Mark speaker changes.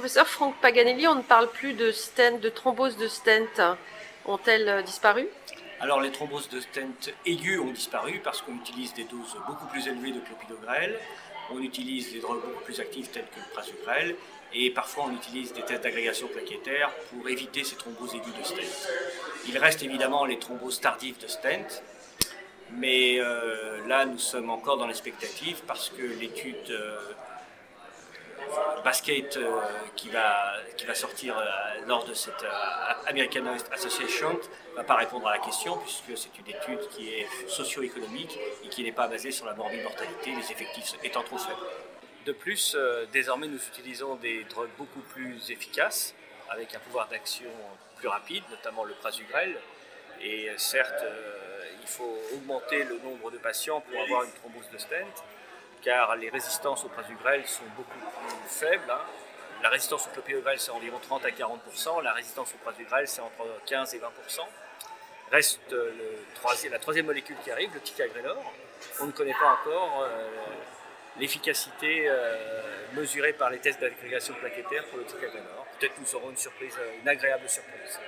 Speaker 1: Professeur Franck Paganelli, on ne parle plus de stent, de thrombose de stent. Ont-elles disparu?
Speaker 2: Alors les thromboses de stent aiguës ont disparu parce qu'on utilise des doses beaucoup plus élevées de clopidogrel, on utilise des drogues beaucoup plus actives telles que le prasugrel et parfois on utilise des tests d'agrégation plaquettaire pour éviter ces thromboses aiguës de stent. Il reste évidemment les thromboses tardives de stent, mais euh, là nous sommes encore dans l'expectative parce que l'étude euh, basket euh, qui, va, sortir lors de cette American Association ne va pas répondre à la question puisque c'est une étude qui est socio-économique et qui n'est pas basée sur la morbide mortalité, les effectifs étant trop faibles. De plus, euh, désormais, nous utilisons des drogues beaucoup plus efficaces, avec un pouvoir d'action plus rapide, notamment le prasugrel. Et euh, certes, euh, il faut augmenter le nombre de patients pour avoir une thrombose de stent, car les résistances au prasugrel sont beaucoup plus faibles. Hein. La résistance au clopidogrel, c'est environ 30 à 40% la résistance au prasugrel, c'est entre 15 et 20% Reste la troisième molécule qui arrive, le ticagrelor. On ne connaît pas encore l'efficacité euh, mesurée par les tests d'agrégation plaquettaire pour le ticagrelor. Peut-être nous aurons une surprise, une agréable surprise.